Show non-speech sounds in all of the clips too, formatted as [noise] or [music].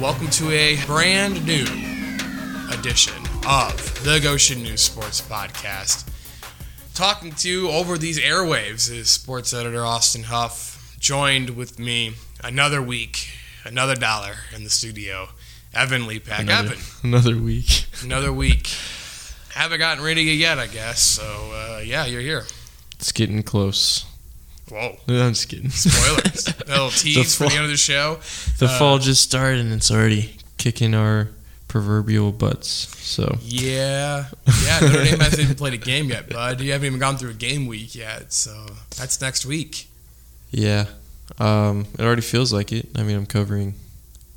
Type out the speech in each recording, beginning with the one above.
Welcome to a brand new edition of the Goshen News Sports Podcast. Talking to you over these airwaves is sports editor Austin Huff, joined with me another week, another dollar in the studio, Evan Lepak. Another, Evan, another week. another week. Haven't gotten rid of you yet, I guess. So, uh, yeah, you're here. It's getting close. Whoa. I'm just kidding. Spoilers. [laughs] a little tease for the end of the show. The Uh, fall just started and it's already kicking our proverbial butts. So Yeah, yeah. Notre Dame hasn't even played a game yet, bud. You haven't even gone through a game week yet, so that's next week. yeah, um, it already feels like it. I mean, I'm covering.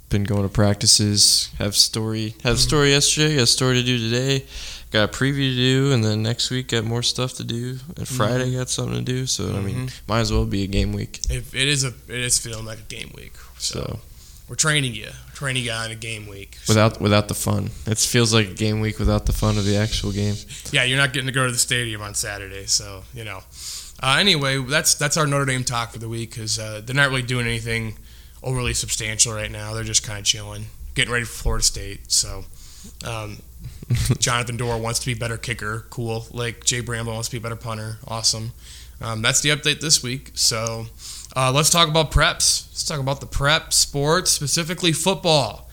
Been going to practices. Have story. Have story yesterday. Got story to do today. Got a preview to do, and then next week got more stuff to do. And Friday got something to do. So I mean, might as well be a game week. If it is a, it is feeling like a game week. So, So we're training you, training you on a game week. So, without without the fun, it feels like a game week without the fun of the actual game. yeah, you're not getting to go to the stadium on Saturday, so you know. Uh, anyway, that's that's our Notre Dame talk for the week because uh, they're not really doing anything overly substantial right now. They're just kind of chilling, getting ready for Florida State. So. Um, [laughs] Jonathan Doerer wants to be better kicker. Cool. Like Jay Bramblett wants to be better punter. Awesome. Um, that's the update this week. So uh, let's talk about preps. Let's talk about the prep sports, specifically football.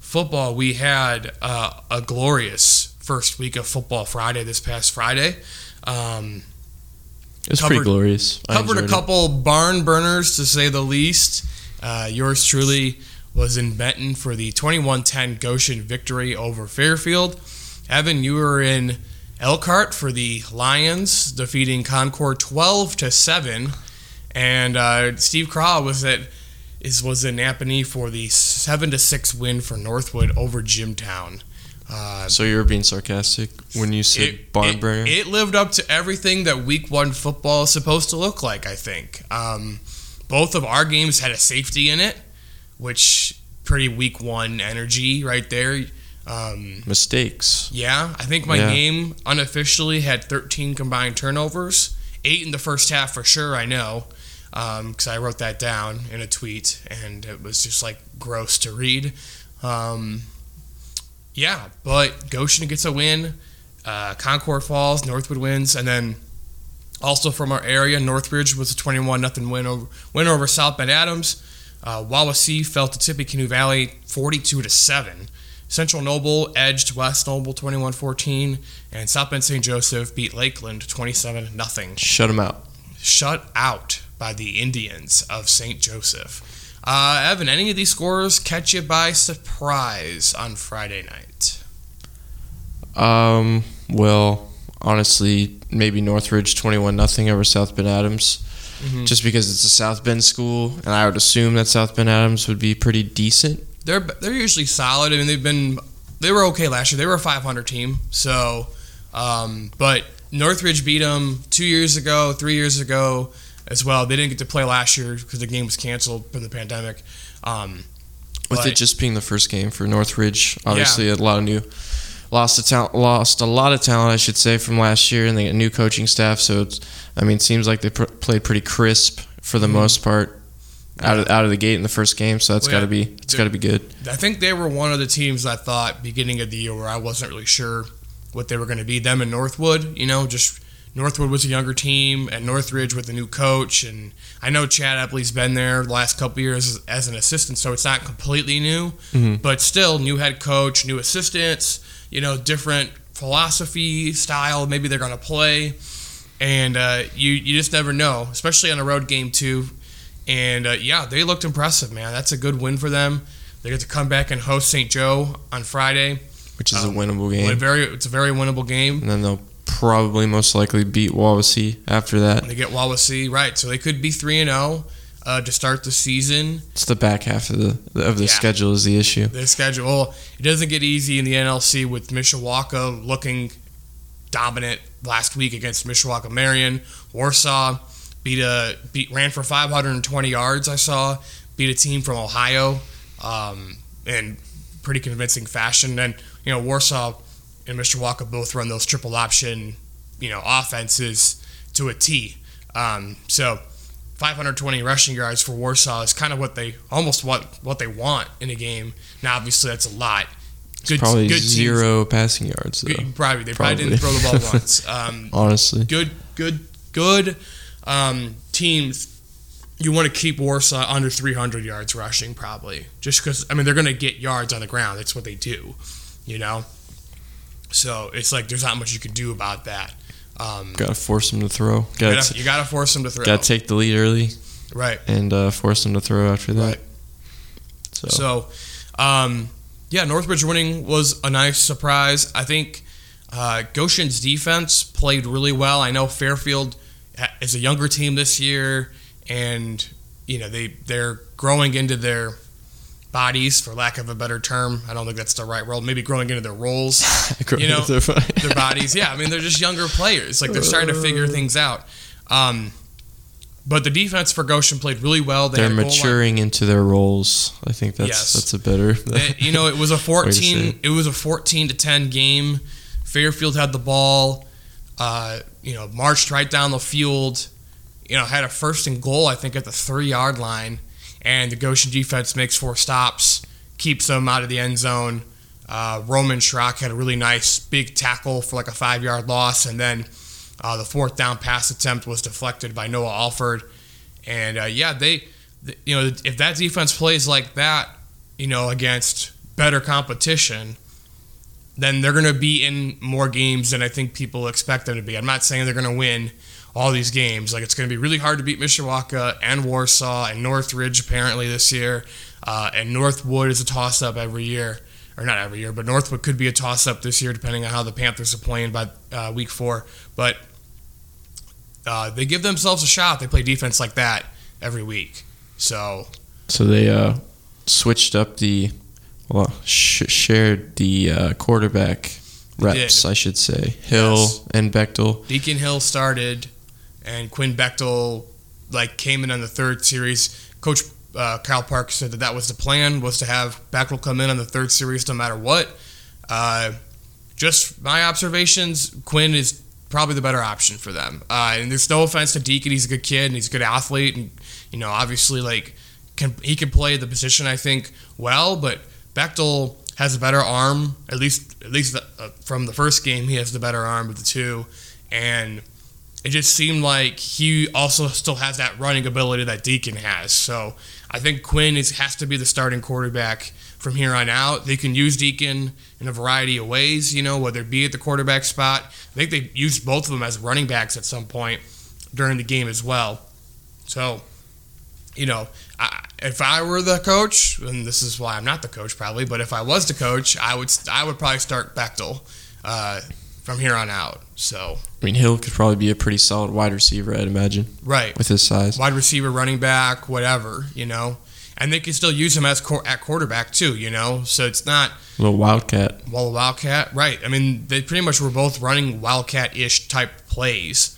Football. We had uh, a glorious first week of football Friday this past Friday. Um, It's Covered- pretty glorious. I covered a enjoyed it. couple barn burners to say the least. Uh, yours truly was in Benton for the 21-10 Goshen victory over Fairfield. Evan, you were in Elkhart for the Lions defeating Concord 12 to 7, and uh, Steve Krah was at is was in Nappanee for the 7 to 6 win for Northwood over Jimtown. Uh, So you were being sarcastic when you said it, barn it- burner. It, lived up to everything that Week One football is supposed to look like. I think um, both of our games had a safety in it, which pretty Week One energy right there. Um, Mistakes. yeah, I think my Yeah. game unofficially had 13 combined turnovers, eight in the first half for sure. I know because I wrote that down in a tweet, and it was just like gross to read. Um, yeah, but Goshen gets a win. Uh, Concord Falls, Northwood wins, and then also from our area, Northridge was a 21 nothing win over win over South Bend Adams. Uh, Wawasee fell to Tippecanoe Valley 42 to seven. Central Noble edged West Noble 21-14, and South Bend St. Joseph beat Lakeland 27 nothing Shut them out. shut out by the Indians of St. Joseph. Uh, Evan, any of these scores catch you by surprise on Friday night? Um. Well, honestly, maybe Northridge twenty-one nothing over South Bend Adams, Mhm. just because it's a South Bend school, and I would assume that South Bend Adams would be pretty decent. They're they're usually solid. I mean, they've been they were okay last year. They were a 500 team. So, um, but Northridge beat them two years ago, three years ago as well. They didn't get to play last year because the game was canceled from the pandemic. Um, With But- it just being the first game for Northridge, obviously a lot of new, lost a talent, lost a lot of talent, I should say, from last year, and they got new coaching staff. So it's, I mean, it seems like they pr- played pretty crisp for the Mhm. most part, out of out of the gate in the first game. So that's Well, got to be it's got to be good. I think they were one of the teams I thought beginning of the year where I wasn't really sure what they were going to be. Them and Northwood, you know, just Northwood was a younger team, and Northridge with a new coach. And I know Chad Epley's been there the last couple years as, as an assistant, so it's not completely new, Mhm. but still new head coach, new assistants, you know, different philosophy, style. Maybe they're going to play, and uh, you you just never know, especially on a road game too. And uh, yeah, they looked impressive, man. That's a good win for them. They get to come back and host St. Joe on Friday. which is Um, a winnable A game. very, it's a very winnable game. And then they'll probably most likely beat Wawasee after that. They get Wawasee right, so they could be three and zero uh, to start the season. It's the back half of the of the Yeah. schedule is the issue. The schedule it doesn't get easy in the NLC with Mishawaka looking dominant last week against Mishawaka Marion. Warsaw beat a beat ran for 520 yards. I saw beat a team from Ohio um, in pretty convincing fashion. And you know Warsaw and Mishawaka both run those triple option you know offenses to a T. Um, so 520 rushing yards for Warsaw is kind of what they almost what what they want in a game. Now, obviously, that's a lot. Good, probably good zero teams. passing yards. Though. Good, probably they probably. probably. didn't throw the ball [laughs] once. Um, Honestly, good, good, good um, teams. You want to keep Warsaw under 300 yards rushing, probably, just because I mean they're going to get yards on the ground. That's what they do, you know. So it's like there's not much you can do about that. Um, gotta force them to throw. Gotta, you, gotta, you gotta force them to throw. Gotta take the lead early, right? And uh, force them to throw after that. Right. So, so um, yeah, Northridge winning was a nice surprise. I think uh, Goshen's defense played really well. I know Fairfield is a younger team this year, and you know they they're growing into their bodies, for lack of a better term. I don't think that's the right role. Maybe growing into their roles, [laughs] you know, their bodies. Yeah, I mean they're just younger players. Like they're starting to figure things out. Um, but the defense for Goshen played really well. They are maturing into their roles. I think that's yes. that's a better. [laughs] you know, it was a [laughs] fourteen. It. it. was a fourteen to ten game. Fairfield had the ball. Uh, you know, marched right down the field. You know, had a first and goal. I think at the three yard line and the Goshen defense makes four stops, keeps them out of the end zone. Uh, Roman Schrock had a really nice big tackle for like a five yard loss, and then uh, the fourth down pass attempt was deflected by Noah Alford. And uh, yeah, they, you know, if that defense plays like that, you know, against better competition, then they're going to be in more games than I think people expect them to be. I'm not saying they're going to win all these games. Like it's going to be really hard to beat Mishawaka and Warsaw and Northridge apparently this year, uh, and Northwood is a toss up every year, or not every year, but Northwood could be a toss up this year depending on how the Panthers are playing by uh, week four. But uh, they give themselves a shot. They play defense like that every week. So, so they uh, switched up the well, sh- shared the uh, quarterback reps, I should say. Hill yes. and Bechtel. Deacon Hill started and Quinn Bechtel like came in on the third series. Coach uh, Kyle Park said that that was the plan was to have Bechtel come in on the third series no matter what. Uh, just my observations, Quinn is probably the better option for them. Uh, and there's no offense to Deacon; he's a good kid and he's a good athlete, and you know obviously like can he can play the position I think well, but Bechtel has a better arm. At least at least uh, from the first game, he has the better arm of the two, and it just seemed like he also still has that running ability that Deacon has. So I think Quinn is, has to be the starting quarterback from here on out. They can use Deacon in a variety of ways, you know, whether it be at the quarterback spot. I think they used both of them as running backs at some point during the game as well. So, you know, I, if I were the coach, and this is why I'm not the coach probably, but if I was the coach, I would I would probably start Bechtel. Uh, from here on out. So I mean, Hill could probably be a pretty solid wide receiver, I'd imagine. Right. With his size, wide receiver, running back, whatever, you know. And they could still use him as at quarterback too, you know. So it's not a little wildcat. Well, wildcat, right? I mean, they pretty much were both running wildcat-ish type plays,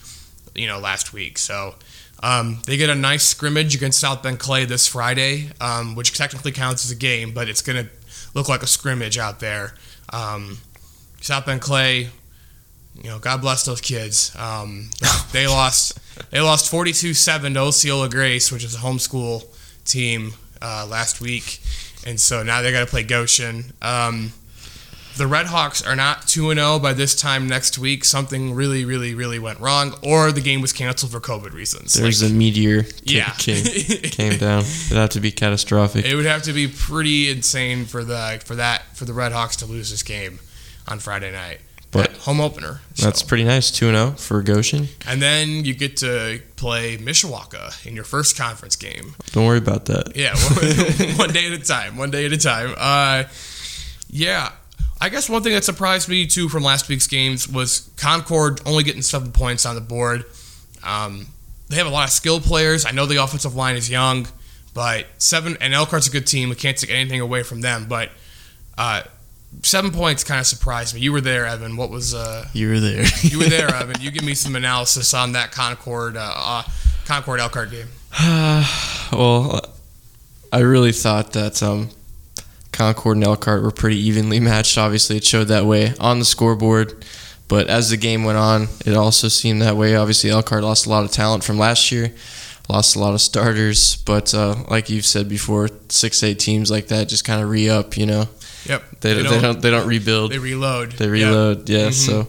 you know, last week. So um, they get a nice scrimmage against South Bend Clay this Friday, um, which technically counts as a game, but it's going to look like a scrimmage out there. Um, South Bend Clay you know, God bless those kids. Um, they lost they lost 42-7 to Osceola Grace, which is a homeschool team uh, last week, and so now they got to play Goshen. Um, the Red Hawks are not 2 0 by this time next week. Something really, really, really went wrong, or the game was canceled for COVID reasons. There's like, a meteor yeah. came, [laughs] came down. It'd have to be catastrophic. It would have to be pretty insane for the for that for the Red Hawks to lose this game on Friday night. But home opener. So. That's pretty nice, 2 0 for Goshen. And then you get to play Mishawaka in your first conference game. Don't worry about that. Yeah, [laughs] [laughs] one, day at a time. One day at a time. Uh, yeah. I guess one thing that surprised me too from last week's games was Concord only getting seven points on the board. Um, they have a lot of skilled players. I know the offensive line is young, but seven and Elkhart's a good team. We can't take anything away from them, but uh, seven points kind of surprised me. You were there, Evan. What was uh? You were there. [laughs] you were there, [laughs] Evan. You give me some analysis on that Concord uh, uh Concord Elkhart game. [sighs] well, I really thought that um, Concord and Elkhart were pretty evenly matched. Obviously, it showed that way on the scoreboard. But as the game went on, it also seemed that way. Obviously, Elkhart lost a lot of talent from last year. lost a lot of starters. But uh, like you've said before, six eight teams like that just kind of re up. You know, Yep. they, they, don't, they don't rebuild. They reload. They Yep. reload, yeah. Mhm. So,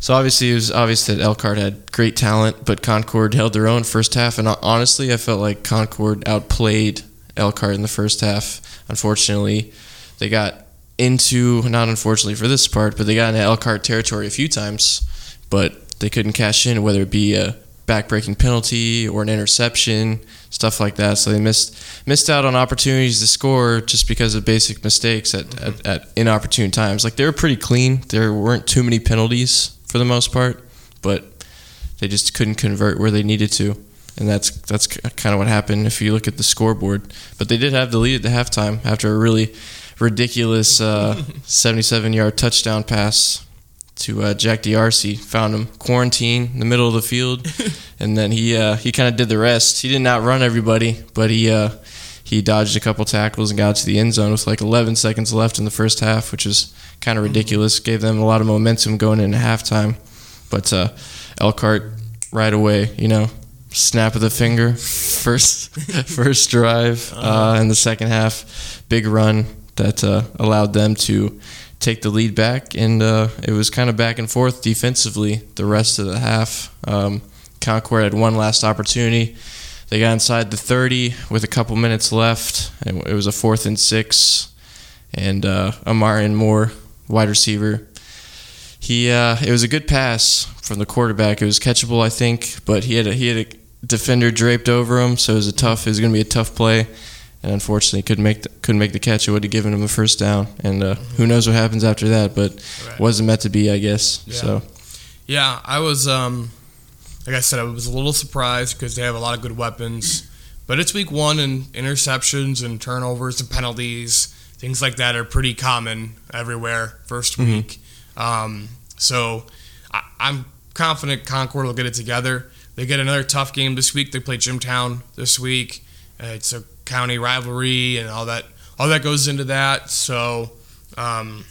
so obviously it was obvious that Elkhart had great talent, but Concord held their own first half. And honestly, I felt like Concord outplayed Elkhart in the first half. Unfortunately, they got into not unfortunately for this part, but they got into Elkhart territory a few times, but they couldn't cash in, whether it be a backbreaking penalty or an interception, stuff like that. So they missed missed out on opportunities to score just because of basic mistakes at, at, at inopportune times. Like they were pretty clean. There weren't too many penalties for the most part, but they just couldn't convert where they needed to. And that's that's kind of what happened if you look at the scoreboard. But they did have the lead at the halftime after a really ridiculous uh, [laughs] 77 yard touchdown pass to uh, Jack DRC. Found him quarantined in the middle of the field, [laughs] and then he uh, he kind of did the rest. He didn't run everybody, but he uh, he dodged a couple tackles and got to the end zone with like 11 seconds left in the first half, which is kind of ridiculous. Gave them a lot of momentum going into halftime, but uh, Elkhart right away, you know. Snap of the finger, [laughs] first [laughs] first drive uh, in the second half, big run that uh, allowed them to take the lead back, and uh, it was kind of back and forth defensively the rest of the half. Um, Concord had one last opportunity. They got inside the 30 with a couple minutes left, and it was a fourth and six. And uh, Amarian Moore, wide receiver, he uh, it was a good pass from the quarterback. It was catchable, I think, but he had a, he had a defender draped over him, so it was a tough. It was going to be a tough play and unfortunately couldn't make the, couldn't make the catch. It would have given him a first down, and uh, who knows what happens after that? But Right. wasn't meant to be, I guess. Yeah. So Yeah, I was um, like I said, I was a little surprised because they have a lot of good weapons, but it's week one and interceptions and turnovers and penalties, things like that are pretty common everywhere 1st Mhm. week. Um, so I, I'm confident Concord will get it together. They get another tough game this week. They play Jimtown this week. Uh, it's a county rivalry and all that. All that goes into that. So um,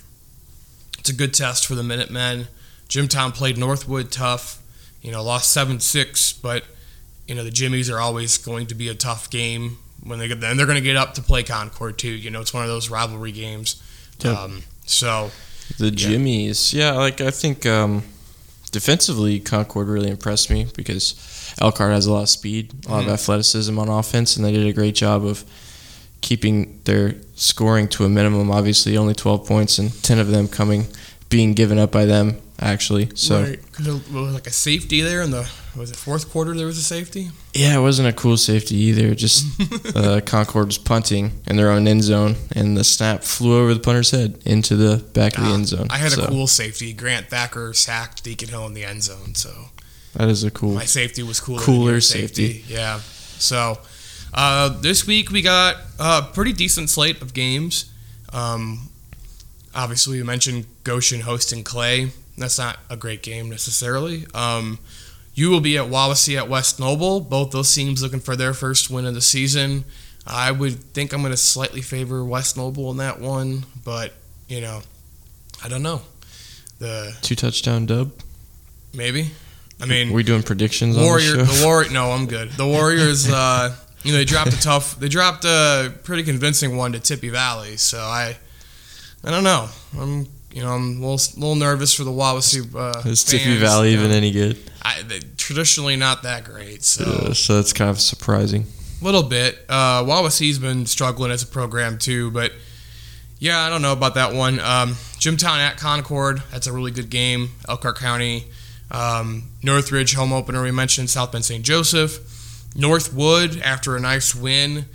it's a good test for the Minutemen. Jimtown played Northwood tough, you know, lost seven six, but you know the Jimmies are always going to be a tough game when they get and they're going to get up to play Concord too. You know, it's one of those rivalry games. Yep. Um, so the Yeah. Jimmies, yeah, like I think um, defensively, Concord really impressed me because Elkhart has a lot of speed, a lot Mhm. of athleticism on offense, and they did a great job of keeping their scoring to a minimum. Obviously, only 12 points, and 10 of them coming being given up by them. Actually, so right, it was like a safety there in the was it fourth quarter? There was a safety. Yeah, it wasn't a cool safety either. Just [laughs] uh, Concord was punting in their own end zone, and the snap flew over the punter's head into the back of the Ah, end zone. I had So, a cool safety. Grant Thacker sacked Deacon Hill in the end zone. So That is a cool. my safety was cooler. Cooler your safety. Yeah. So uh, this week we got a pretty decent slate of games. Um, obviously, we mentioned Goshen hosting Clay. That's not a great game necessarily. Um, you will be at Wawasee at West Noble. Both those teams looking for their first win of the season. I would think I'm going to slightly favor West Noble in that one, but you know, I don't know. The Two touchdown dub. maybe. I mean, we doing predictions Warrior, on the the Warrior. No, I'm good. The Warriors. [laughs] Uh, you know, they dropped a tough. They dropped a pretty convincing one to Tippy Valley. So I, I don't know. I'm, you know, I'm a little, little nervous for the Wawasee. Uh, is Tippy Valley you even any good? I, they, traditionally not that great. So Uh, so that's kind of surprising. a little bit. Uh, Wawasee's been struggling as a program too, but yeah, I don't know about that one. Um, Jimtown at Concord, that's a really good game. Elkhart County, um, Northridge home opener. We mentioned South Bend St. Joseph, Northwood after a nice win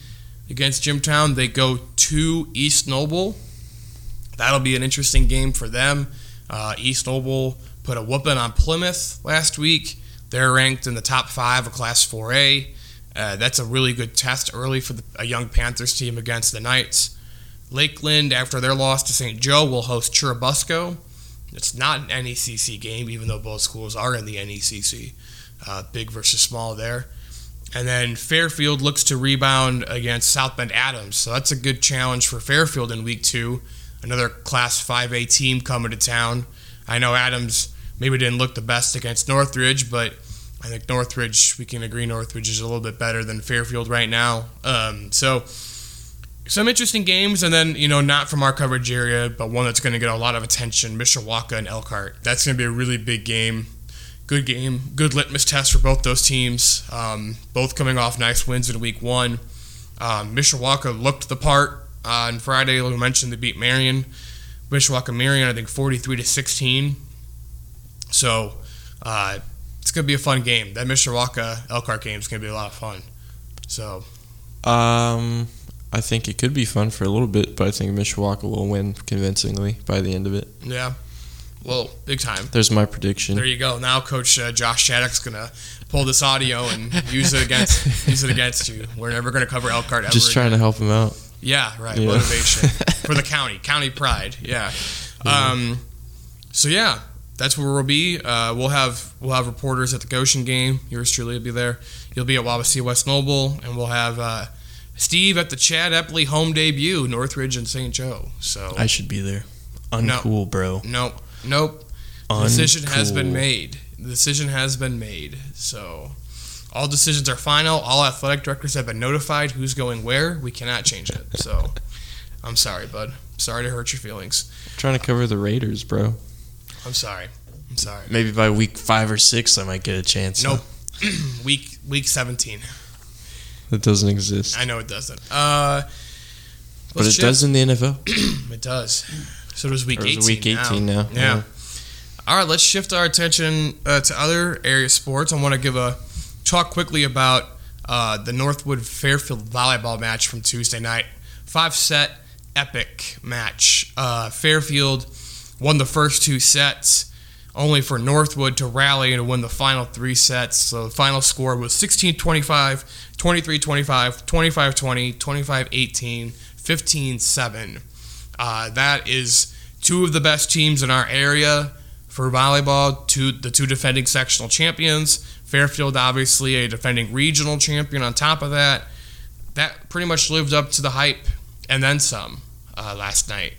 against Jimtown, they go to East Noble. That'll be an interesting game for them. Uh, East Noble put a whooping on Plymouth last week. They're ranked in the top five of Class 4A. Uh, that's a really good test early for the, a young Panthers team against the Knights. Lakeland, after their loss to St. Joe, will host Churubusco. It's not an NECC game, even though both schools are in the NECC. Uh, big versus small there. And then Fairfield looks to rebound against South Bend Adams. So that's a good challenge for Fairfield in week two. Another Class 5A team coming to town. I know Adams maybe didn't look the best against Northridge, but I think Northridge, we can agree Northridge is a little bit better than Fairfield right now. Um, so some interesting games, and then you know not from our coverage area, but one that's going to get a lot of attention: Mishawaka and Elkhart. That's going to be a really big game. Good game, good litmus test for both those teams. Um, both coming off nice wins in week one. Um, Mishawaka looked the part on Friday. We mentioned they beat Marion. Mishawaka Marion, I think, 43 to 16. So uh, it's going to be a fun game. That Mishawaka Elkhart game is going to be a lot of fun. So, Um, I think it could be fun for a little bit, but I think Mishawaka will win convincingly by the end of it. yeah. Well, big time. There's my prediction. There you go. Now, Coach uh, Josh Shattuck's gonna pull this audio and use it against use it against you. We're never gonna cover Elkhart ever. Just trying again. to help him out. Yeah, right. Yeah. Motivation [laughs] for the county, county pride. Yeah. Um, so yeah, that's where we'll be. Uh, we'll have we'll have reporters at the Goshen game. Yours truly will be there. You'll be at Wawasee West Noble, and we'll have uh, Steve at the Chad Epley home debut, Northridge and St. Joe. So I should be there. No. Uncool, bro. nope, nope. The decision has been made. The decision has been made. So all decisions are final. All athletic directors have been notified who's going where. We cannot change it. So I'm sorry, bud. Sorry to hurt your feelings. trying to cover the Raiders, bro. I'm sorry. I'm sorry. Maybe by week five or six, I might get a chance. Nope. [clears throat] week week 17. That doesn't exist. I know it doesn't. Uh, But let's it does in the NFL. [clears throat] It does. So does week Or 18. week 18 now? Yeah. All right, let's shift our attention uh, to other area sports. I want to give a talk quickly about uh, the Northwood Fairfield volleyball match from Tuesday night. Five set epic match. Uh, Fairfield won the first two sets, only for Northwood to rally and win the final three sets. So the final score was 16 25, 23 25, 25 20, 25 18, 15 7. Uh, that is two of the best teams in our area for volleyball. Two, the two defending sectional champions. Fairfield, obviously, a defending regional champion. On top of that, that pretty much lived up to the hype and then some uh, last night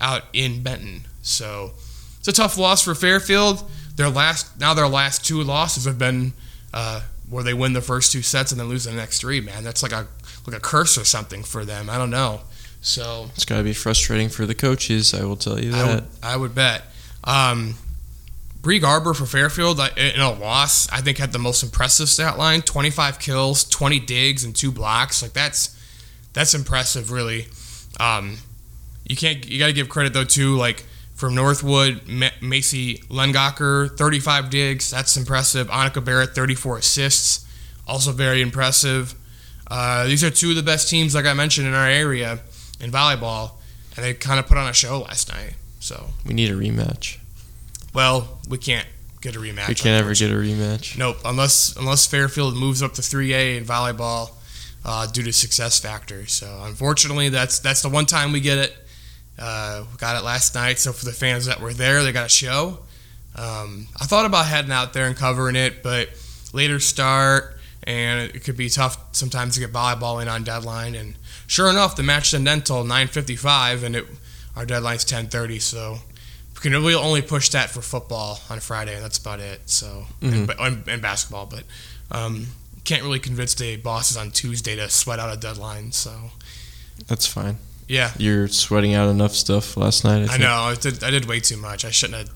out in Benton. So it's a tough loss for Fairfield. Their last now their last two losses have been uh, where they win the first two sets and then lose the next three. Man, that's like a like a curse or something for them. I don't know. So It's got to be frustrating for the coaches, I will tell you I that. would, I would bet. Um, Bree Garber for Fairfield in a loss, I think had the most impressive stat line: twenty-five kills, twenty digs, and two blocks. Like that's that's impressive, really. Um, you can't you got to give credit though too, like from Northwood, Ma- Macy Lengacher, thirty-five digs. That's impressive. Annika Barrett, thirty-four assists, also very impressive. Uh, these are two of the best teams, like I mentioned, in our area in volleyball, and they kind of put on a show last night. So, We need a rematch. Well, we can't get a rematch. We can't ever get a rematch. Nope, unless unless Fairfield moves up to 3A in volleyball uh, due to success factors. So unfortunately, that's that's the one time we get it. Uh, we got it last night, so for the fans that were there, they got a show. Um, I thought about heading out there and covering it, but later start, and it could be tough sometimes to get volleyball in on deadline. And sure enough, the match didn't until 9:55, and it our deadline's 10:30, so we can really only push that for football on Friday, and that's about it. So and, and, and basketball, but um, can't really convince the bosses on Tuesday to sweat out a deadline. So That's fine. yeah, You're sweating out enough stuff last night. I, I know I did, I did way too much. I shouldn't have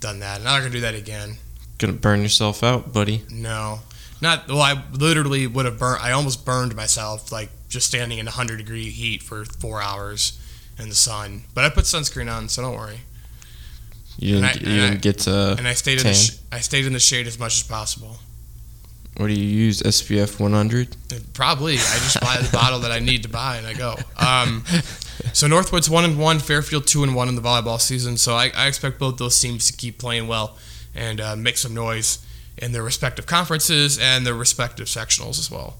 done that. I'm not gonna do that again. Gonna burn yourself out, buddy. No, not well. I literally would have burned. I almost burned myself, like just standing in 100 degree heat for four hours in the sun. But I put sunscreen on, so don't worry. You didn't, I- you didn't get to. And I stayed in the sh- I stayed in the shade as much as possible. What do you use? SPF 100? Probably. I just buy the bottle that I need to buy and I go. Um, so Northwood's one and one, Fairfield two and one in the volleyball season. So I, I expect both those teams to keep playing well and uh, make some noise in their respective conferences and their respective sectionals as well.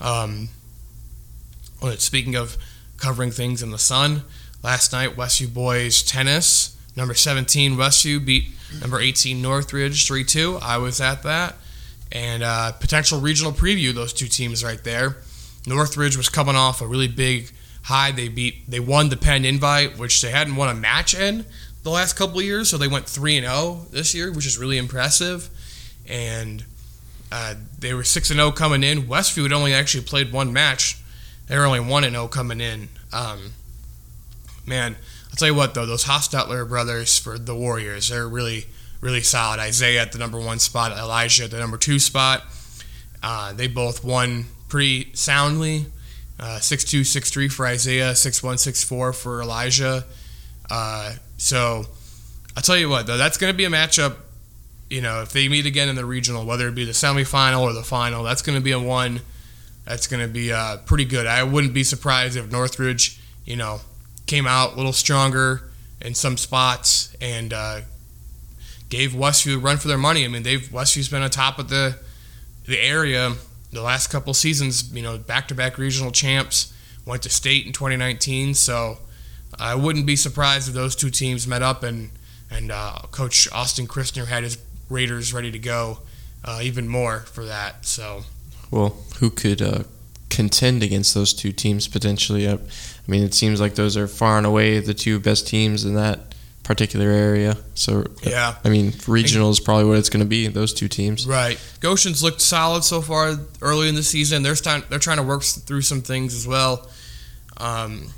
Um, well, speaking of covering things in the sun, last night Westview boys tennis number 17 Westview beat number 18 Northridge 3-2. I was at that and uh, potential regional preview. Those two teams right there. Northridge was coming off a really big high. They beat, they won the Penn Invite, which they hadn't won a match in the last couple of years. So they went three and zero this year, which is really impressive. And Uh, they were six and zero coming in. Westview had only actually played one match. They were only one and zero coming in. Um, man, I'll tell you what though, those Hostetler brothers for the Warriors, they're really really solid. Isaiah at the number one spot, Elijah at the number two spot. Uh, they both won pretty soundly. Uh, 6'2", 6'3", for Isaiah, 6164 for Elijah. Uh, so I'll tell you what, though, that's going to be a matchup. You know, if they meet again in the regional, whether it be the semifinal or the final, that's going to be a one that's going to be uh, pretty good. I wouldn't be surprised if Northridge, you know, came out a little stronger in some spots and uh, gave Westview a run for their money. I mean, they've Westview's been on top of the the area the last couple seasons. You know, back to back regional champs. Went to state in 2019, so I wouldn't be surprised if those two teams met up and and uh, Coach Austin Christner had his Raiders ready to go uh, even more for that. So, well, who could uh, contend against those two teams potentially? I mean, it seems like those are far and away the two best teams in that particular area. So, yeah, I mean, regional is probably what it's going to be. Those two teams, right? Goshen's looked solid so far early in the season. They're trying they're trying to work through some things as well. Um,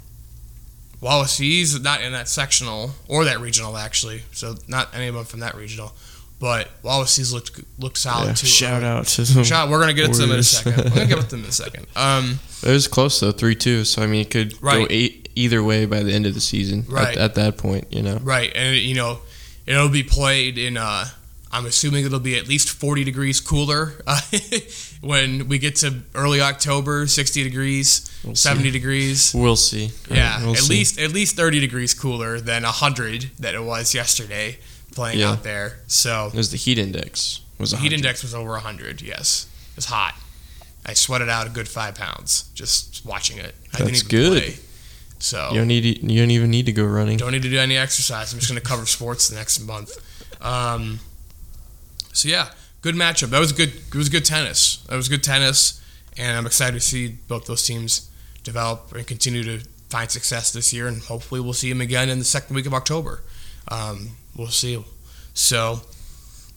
Wawasee's not in that sectional or that regional actually, so not anyone from that regional. But Wawasee's looked looked solid yeah, too. Shout out to them. Shout, we're gonna get to them in a second. We're gonna get to them in a [laughs] second. Um, it was close though, three two. So I mean, it could Right. go eight either way by the end of the season. Right. At, at that point, you know. right, and you know, it'll be played in. Uh, I'm assuming it'll be at least 40 degrees cooler uh, [laughs] when we get to early October. 60 degrees, We'll 70 see. degrees. We'll see. Yeah, We'll at see. least at least 30 degrees cooler than 100 that it was yesterday playing Yeah. out there. So It was the heat index. Was the a heat index was over 100. Yes, it was hot. I sweated out a good five pounds just watching it. I That's didn't even good. play. So You don't need. You don't even need to go running. don't need to do any exercise. I'm just going to cover sports the next month. Um, so yeah, good matchup. That was good. It was good tennis. That was good tennis, and I'm excited to see both those teams develop and continue to find success this year. And hopefully, we'll see them again in the second week of October. Um, we'll see. So,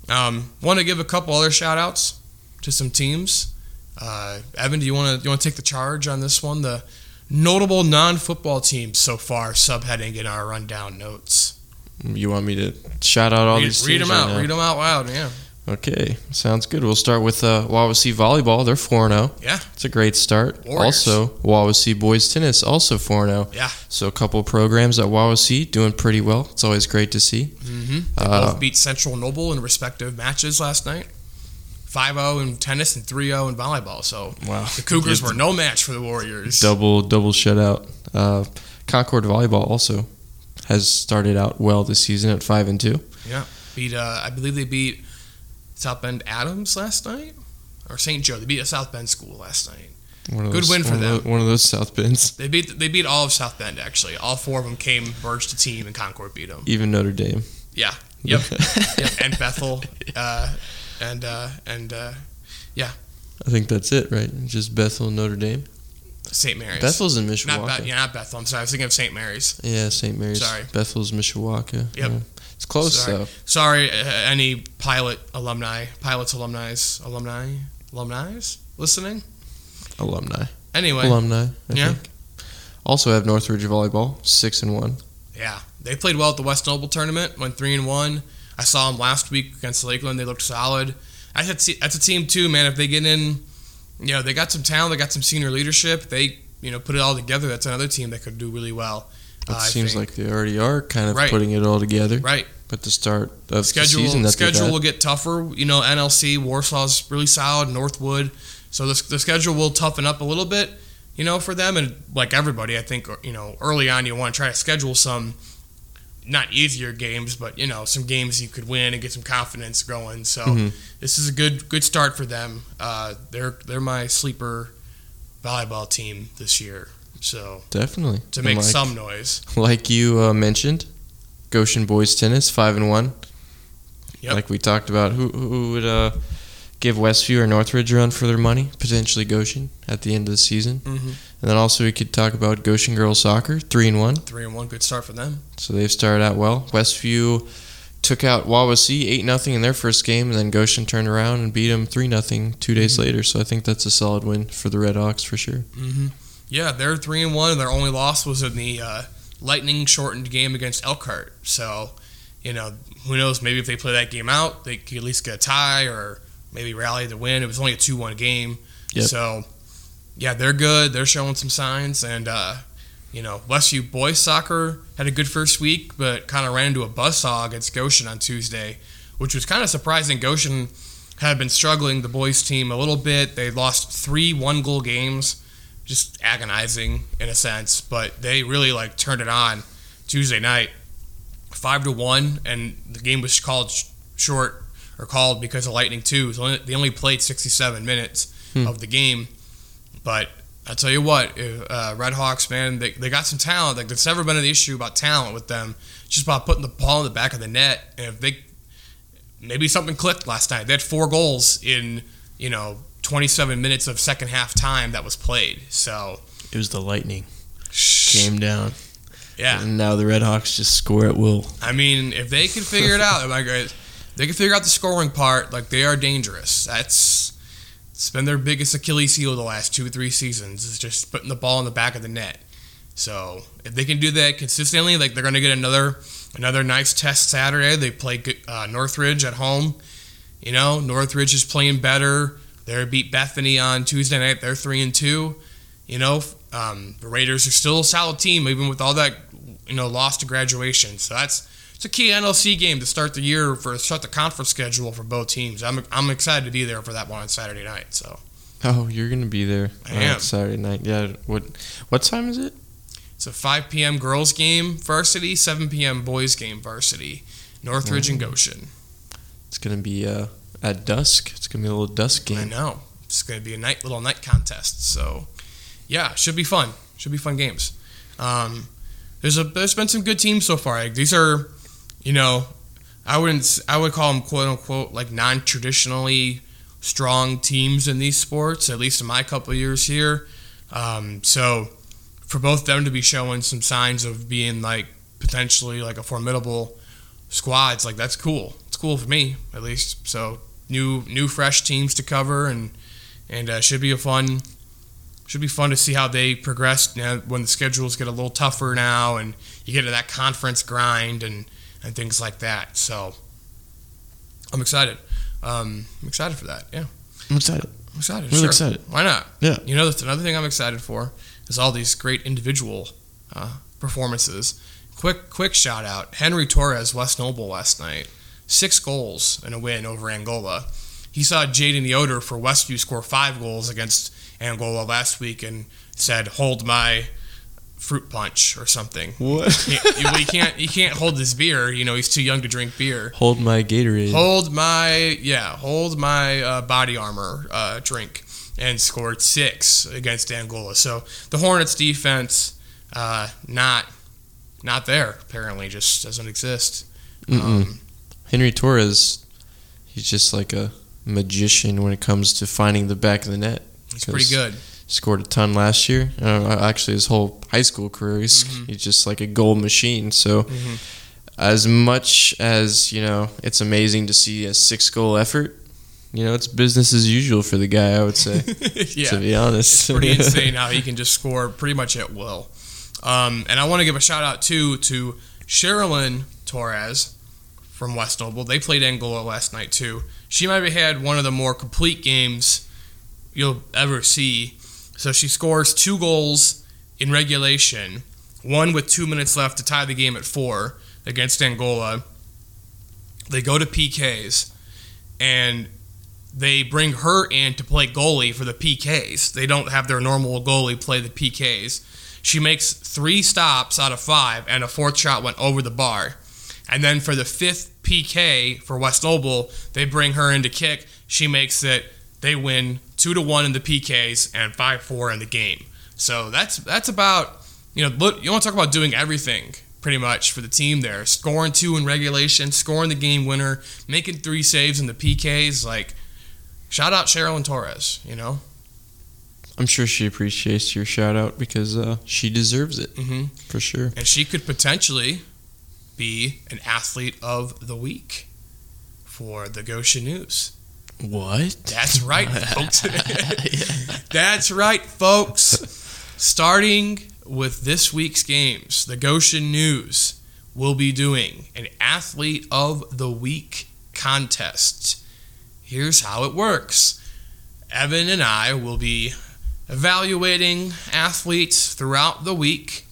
um, want to give a couple other shout outs to some teams. Uh, Evan, do you want to you want to take the charge on this one? The notable non-football teams so far subheading in our rundown notes. You want me to shout out all read, these read them out. now? Read them out loud. Yeah, Okay, sounds good. We'll start with uh, Wawasee volleyball. They're four zero. yeah, It's a great start. Warriors. Also, Wawasee boys tennis also four zero. yeah. So a couple programs at Wawasee doing pretty well. It's always great to see. Mm-hmm. They Uh, both beat Central Noble in respective matches last night. 5-0 in tennis and 3-0 in volleyball. So Wow, the Cougars were no match for the Warriors. double double shutout. Uh, Concord volleyball also has started out well this season at five and two. Yeah, beat. Uh, I believe they beat South Bend Adams last night, or St. Joe. They beat a South Bend school last night. Good those, win for one of them. one of those South Bends. They beat. They beat all of South Bend actually. All four of them came merged to team, and Concord beat them. Even Notre Dame. Yeah. [laughs] Yep. yep. And Bethel, uh, and uh, and uh, yeah. I think that's it, right? Just Bethel, and Notre Dame. St. Mary's. Bethel's in Not Mishawaka. Be- yeah, not Bethel. I'm sorry. I was thinking of St. Mary's. Yeah, St. Mary's. Sorry. Bethel's Mishawaka. Yep. Yeah. It's close Sorry. though. Sorry, uh, any pilot alumni, pilots alumni, alumni, alumni listening. Alumni. Anyway, Alumni. I Yeah. think. Also have Northridge volleyball six and one. yeah, they played well at the West Noble tournament. Went three and one. I saw them last week against Lakeland. They looked solid. I said, see- that's a team too, man. If they get in, you know, they got some talent. They got some senior leadership. They, you know, put it all together. That's another team that could do really well. It I seems think. like they already are kind of Right. putting it all together. right. But the start of schedule the season schedule will get tougher. You know, NLC Warsaw's really solid. Northwood, so the, the schedule will toughen up a little bit. You know, for them and like everybody, I think you know early on you want to try to schedule some not easier games, but you know some games you could win and get some confidence going. So Mhm. this is a good good start for them. Uh, they're they're my sleeper volleyball team this year. So definitely to make like, some noise, [laughs] like you uh, mentioned, Goshen boys tennis five and one. Yep. Like we talked about, who who would uh, give Westview or Northridge a run for their money? Potentially Goshen at the end of the season, Mhm. and then also we could talk about Goshen girls soccer three and one. three and one, good start for them. So they've started out well. Westview took out Wawasee eight nothing in their first game, and then Goshen turned around and beat them three nothing two days Mm-hmm. later. So I think that's a solid win for the Red Hawks for sure. hmm Yeah, they're three and one. And their only loss was in the uh, lightning shortened game against Elkhart. So, you know, who knows? Maybe if they play that game out, they could at least get a tie or maybe rally to win. It was only a two one game. Yep. So, yeah, they're good. They're showing some signs, and uh, you know, Westview boys soccer had a good first week, but kind of ran into a buzzsaw against Goshen on Tuesday, which was kind of surprising. Goshen had been struggling the boys team a little bit. They lost three one goal games, just agonizing in a sense, but they really like turned it on Tuesday night, five to one, and the game was called sh- short or called because of lightning too. So they only played sixty seven minutes Hmm. of the game, but I tell you what, uh, Red Hawks, man, they, they got some talent. Like, there's never been an issue about talent with them. It's just about putting the ball in the back of the net. And if they, maybe something clicked last night. They had four goals in, you know, 27 minutes of second half time that was played. So, It was the Lightning. shh, Came down. yeah. And now the Red Hawks just score at will. I mean, if they can figure it out, [laughs] like, uh, they can figure out the scoring part. Like they are dangerous. That's it's been their biggest Achilles heel the last two or three seasons. Is just putting the ball in the back of the net. So if they can do that consistently, like they're going to get another another nice test Saturday. They play uh, Northridge at home. You know, Northridge is playing better. They beat Bethany on Tuesday night. They're three and two. You know, um, the Raiders are still a solid team, even with all that you know loss to graduation. So that's it's a key NLC game to start the year for start the conference schedule for both teams. I'm I'm excited to be there for that one on Saturday night. So Oh, you're gonna be there I on am. Saturday night. Yeah. What what time is it? it's a 5 p.m. girls game varsity, 7 p.m. boys game varsity. Northridge and Goshen. It's gonna be uh, at dusk. It's gonna be a little dusk game. I know it's going to be a night little night contest. So yeah, should be fun. Should be fun games. Um, there's a there's been some good teams so far. Like, these are, you know, I wouldn't I would call them quote unquote like non traditionally strong teams in these sports. At least in my couple of years here. Um, so for both them to be showing some signs of being like potentially like a formidable squads, like that's cool. It's cool for me at least. So new new fresh teams to cover and and uh, should be a fun should be fun to see how they progress now when the schedules get a little tougher now and you get to that conference grind and and things like that. So I'm excited. Um, I'm excited for that. Yeah, I'm excited. I'm excited. Really sure. excited. Why not? Yeah. You know, that's another thing I'm excited for is all these great individual uh, performances. Quick, quick shout out: Henry Torres, West Noble last night, six goals in a win over Angola. He saw Jaden Yoder for Westview score five goals against Angola last week and said, "Hold my fruit punch" or something. What? He, well, he can't. He can't hold his beer. You know, he's too young to drink beer. Hold my Gatorade. Hold my yeah, hold my uh, body armor uh, drink, and scored six against Angola. So the Hornets defense, uh, not not there. Apparently, just doesn't exist. Um, Henry Torres, he's just like a magician when it comes to finding the back of the net. he's pretty good. Scored a ton last year. Uh, actually, his whole high school career, he's, Mhm. he's just like a goal machine. So, Mhm. as much as you know, it's amazing to see a six goal effort. You know, it's business as usual for the guy. I would say, [laughs] yeah, to be honest. It's pretty insane how he can just score pretty much at will. Um, and I want to give a shout out too to Sherilyn Torres from West Noble. They played Angola last night too. She might have had one of the more complete games you'll ever see. So she scores two goals in regulation, one with two minutes left to tie the game at four against Angola. They go to PKs, and they bring her in to play goalie for the PKs. They don't have their normal goalie play the PKs. She makes three stops out of five, and a fourth shot went over the bar. And then for the fifth PK for West Noble, they bring her in to kick. She makes it. They win two to one in the PKs and five four in the game. So that's that's about you know look, you want to talk about doing everything pretty much for the team there. Scoring two in regulation, scoring the game winner, making three saves in the PKs. Like shout out Sherilyn Torres. You know. I'm sure she appreciates your shout out because uh, she deserves it hmm for sure. and she could potentially be an athlete of the week for the Goshen News. What? That's right, [laughs] folks. [laughs] That's right, folks. Starting with this week's games, the Goshen News will be doing an Athlete of the Week contest. Here's how it works Evan and I will be evaluating athletes throughout the week,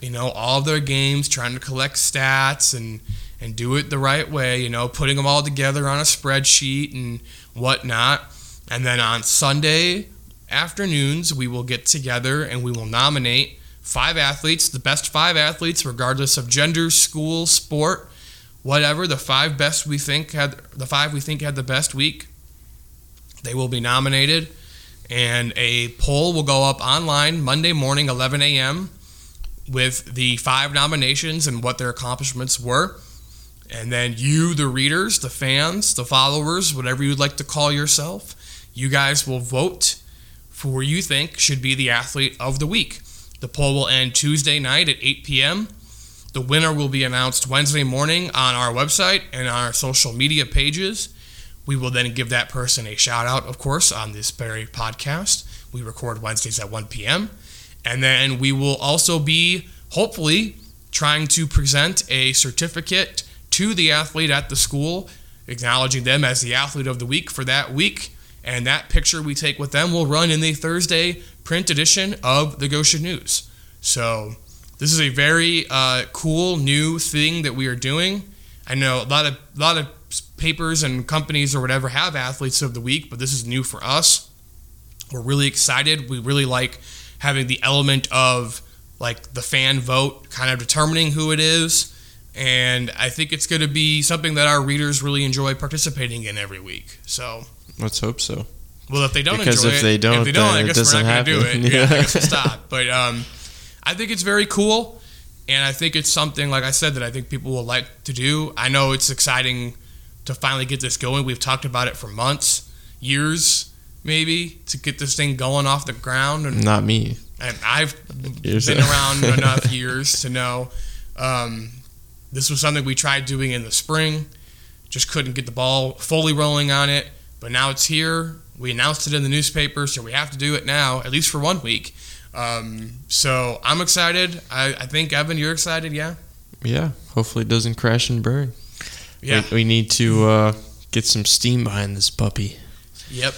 you know, all their games, trying to collect stats and, and do it the right way, you know, putting them all together on a spreadsheet and whatnot. And then on Sunday afternoons, we will get together and we will nominate five athletes, the best five athletes, regardless of gender, school, sport, whatever. The five best we think had the five we think had the best week. They will be nominated, and a poll will go up online Monday morning, 11 a.m., with the five nominations and what their accomplishments were. And then you, the readers, the fans, the followers, whatever you'd like to call yourself, you guys will vote for who you think should be the athlete of the week. The poll will end Tuesday night at 8 p.m. The winner will be announced Wednesday morning on our website and on our social media pages. We will then give that person a shout out, of course, on this very podcast. We record Wednesdays at 1 p.m. And then we will also be, hopefully, trying to present a certificate to the athlete at the school, acknowledging them as the athlete of the week for that week. And that picture we take with them will run in the Thursday print edition of the Goshen News. So this is a very uh, cool new thing that we are doing. I know a lot of a lot of papers and companies or whatever have athletes of the week, but this is new for us. We're really excited. We really like having the element of like the fan vote kind of determining who it is. And I think it's going to be something that our readers really enjoy participating in every week. So Let's hope so. well, if they don't Because enjoy if it, they don't, if they don't, I guess we're doesn't going to do it. happen. Yeah, I guess we'll [laughs] stop. But um, I think it's very cool, and I think it's something, like I said, that I think people will like to do. I know it's exciting to finally get this going. We've talked about it for months, years, maybe, to get this thing going off the ground. And, Not me. and I've Years. been around [laughs] enough years to know um, this was something we tried doing in the spring. Just couldn't get the ball fully rolling on it. But now it's here. We announced it in the newspaper, so we have to do it now, at least for one week. Um, so I'm excited. I, I think, Evan, you're excited, yeah? Yeah. Hopefully it doesn't crash and burn. Yeah. We, we need to uh, get some steam behind this puppy. Yep.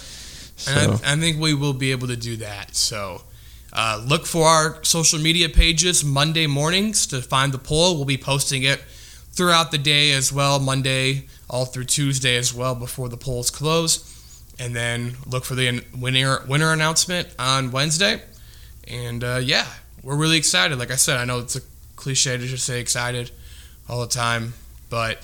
So And I, I think we will be able to do that. So uh, look for our social media pages Monday mornings to find the poll. We'll be posting it throughout the day as well, Monday all through Tuesday as well before the polls close. And then look for the winner winner announcement on Wednesday. And uh, yeah, we're really excited. Like I said, I know it's a cliche to just say excited all the time, but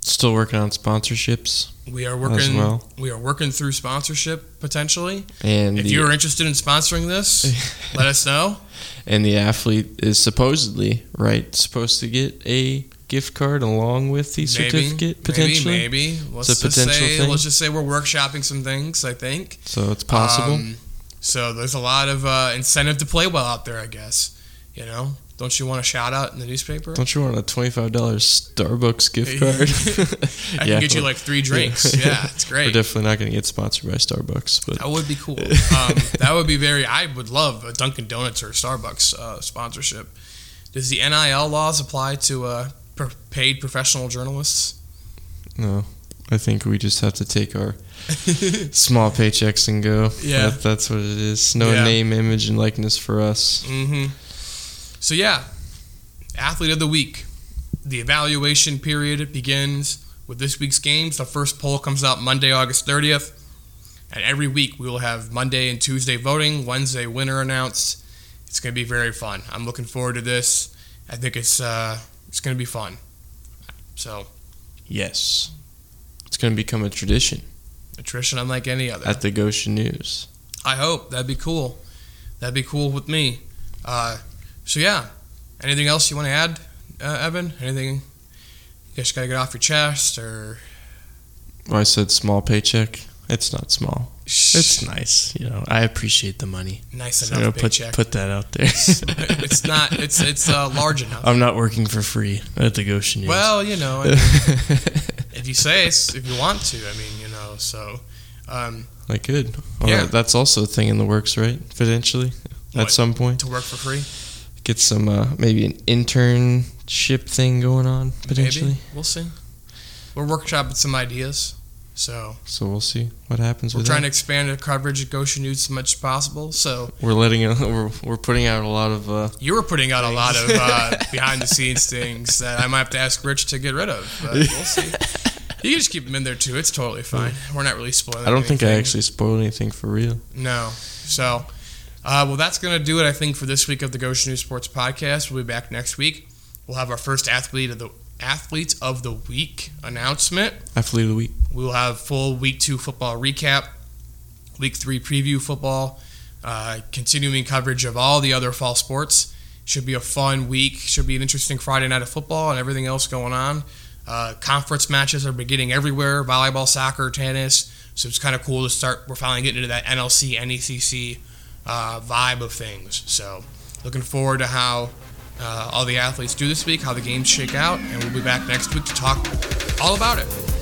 still working on sponsorships we are working well. we are working through sponsorship potentially. And If the, you're interested in sponsoring this, [laughs] let us know. and the athlete is supposedly right supposed to get a gift card along with the certificate potentially. Maybe, maybe. Let's It's a just potential say, thing. let's just say we're workshopping some things. I think So it's possible. Um, so there's a lot of uh, incentive to play well out there. I guess. You know, don't you want a shout out in the newspaper? Don't you want a twenty-five dollars Starbucks gift [laughs] card? [laughs] I can get you like three drinks. [laughs] Yeah, it's great. We're definitely not going to get sponsored by Starbucks, but That would be cool. Um, that would be very. I would love a Dunkin' Donuts or Starbucks uh, sponsorship. Does the NIL laws apply to uh, paid professional journalists? no. I think we just have to take our small paychecks and go. Yeah. That, that's what it is. No Yeah. name, image, and likeness for us. hmm So yeah, athlete of the week. The evaluation period begins with this week's games. The first poll comes out Monday, August 30th. And every week we will have Monday and Tuesday voting, Wednesday winner announced. It's going to be very fun. I'm looking forward to this. I think it's uh, it's going to be fun. So, Yes. It's going to become a tradition A tradition unlike any other. at the Goshen News. I hope that'd be cool. That'd be cool with me. Uh, so yeah, anything else you want to add, uh, Evan? Anything? You just gotta get off your chest, or Well, I said small paycheck. It's not small. It's nice, you know. I appreciate the money. nice So enough put paycheck. put that out there. it's not. It's it's uh, large enough. I'm not working for free at the Goshen News. Well, you know, I mean, [laughs] if you say it's, if you want to, I mean, you know, so. Um, I could. Well, Yeah. That's also a thing in the works, right? Potentially, at What? some point, to work for free, get some uh, maybe an internship thing going on potentially. maybe we'll see. We're workshopping some ideas, so So we'll see what happens we're trying that. to expand the coverage at Goshen News as much as possible. So We're letting it, [laughs] we're we're putting out a lot of uh, you were putting out a lot of uh, [laughs] behind the scenes things that I might have to ask Rich to get rid of. But we'll [laughs] see. You can just keep them in there too. It's totally fine. We're not really spoiling. I don't think I actually spoiled anything for real. No. So, uh, well, that's going to do it, I think, for this week of the Goshen News Sports Podcast. We'll be back next week. We'll have our first athlete of the athlete of the week announcement. Athlete of the week. We will have full week two football recap, week three preview football, uh, continuing coverage of all the other fall sports. Should be a fun week. Should be an interesting Friday night of football and everything else going on. Uh, conference matches are beginning everywhere volleyball, soccer, tennis. So it's kind of cool to start. We're finally getting into that NLC, NECC uh, vibe of things. So looking forward to how uh, all the athletes do this week, how the games shake out, and we'll be back next week to talk all about it.